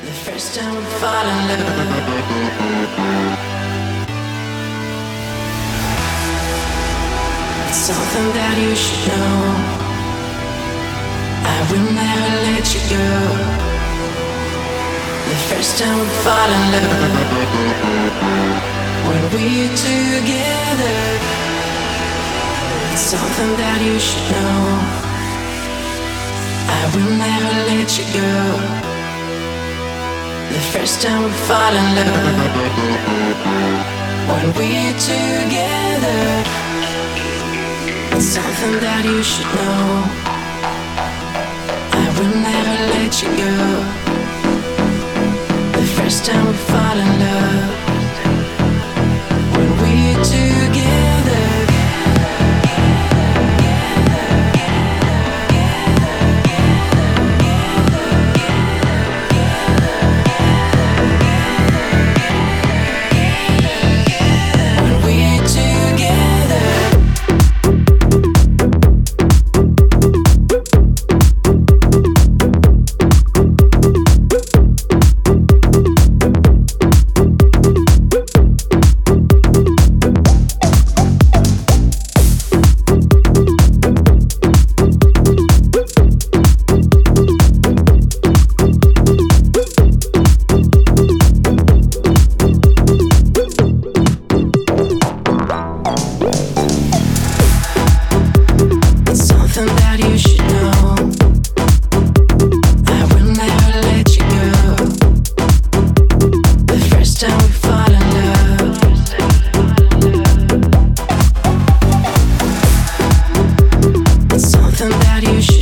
The first time we fall in love. It's something that you should know. I will never let you go. The first time we fall in love. When we're together. It's something that you should know. I will never let you go. The first time we fall in love. When we're together. It's something that you should know. I will never let you go. The first time we fall in love. that you should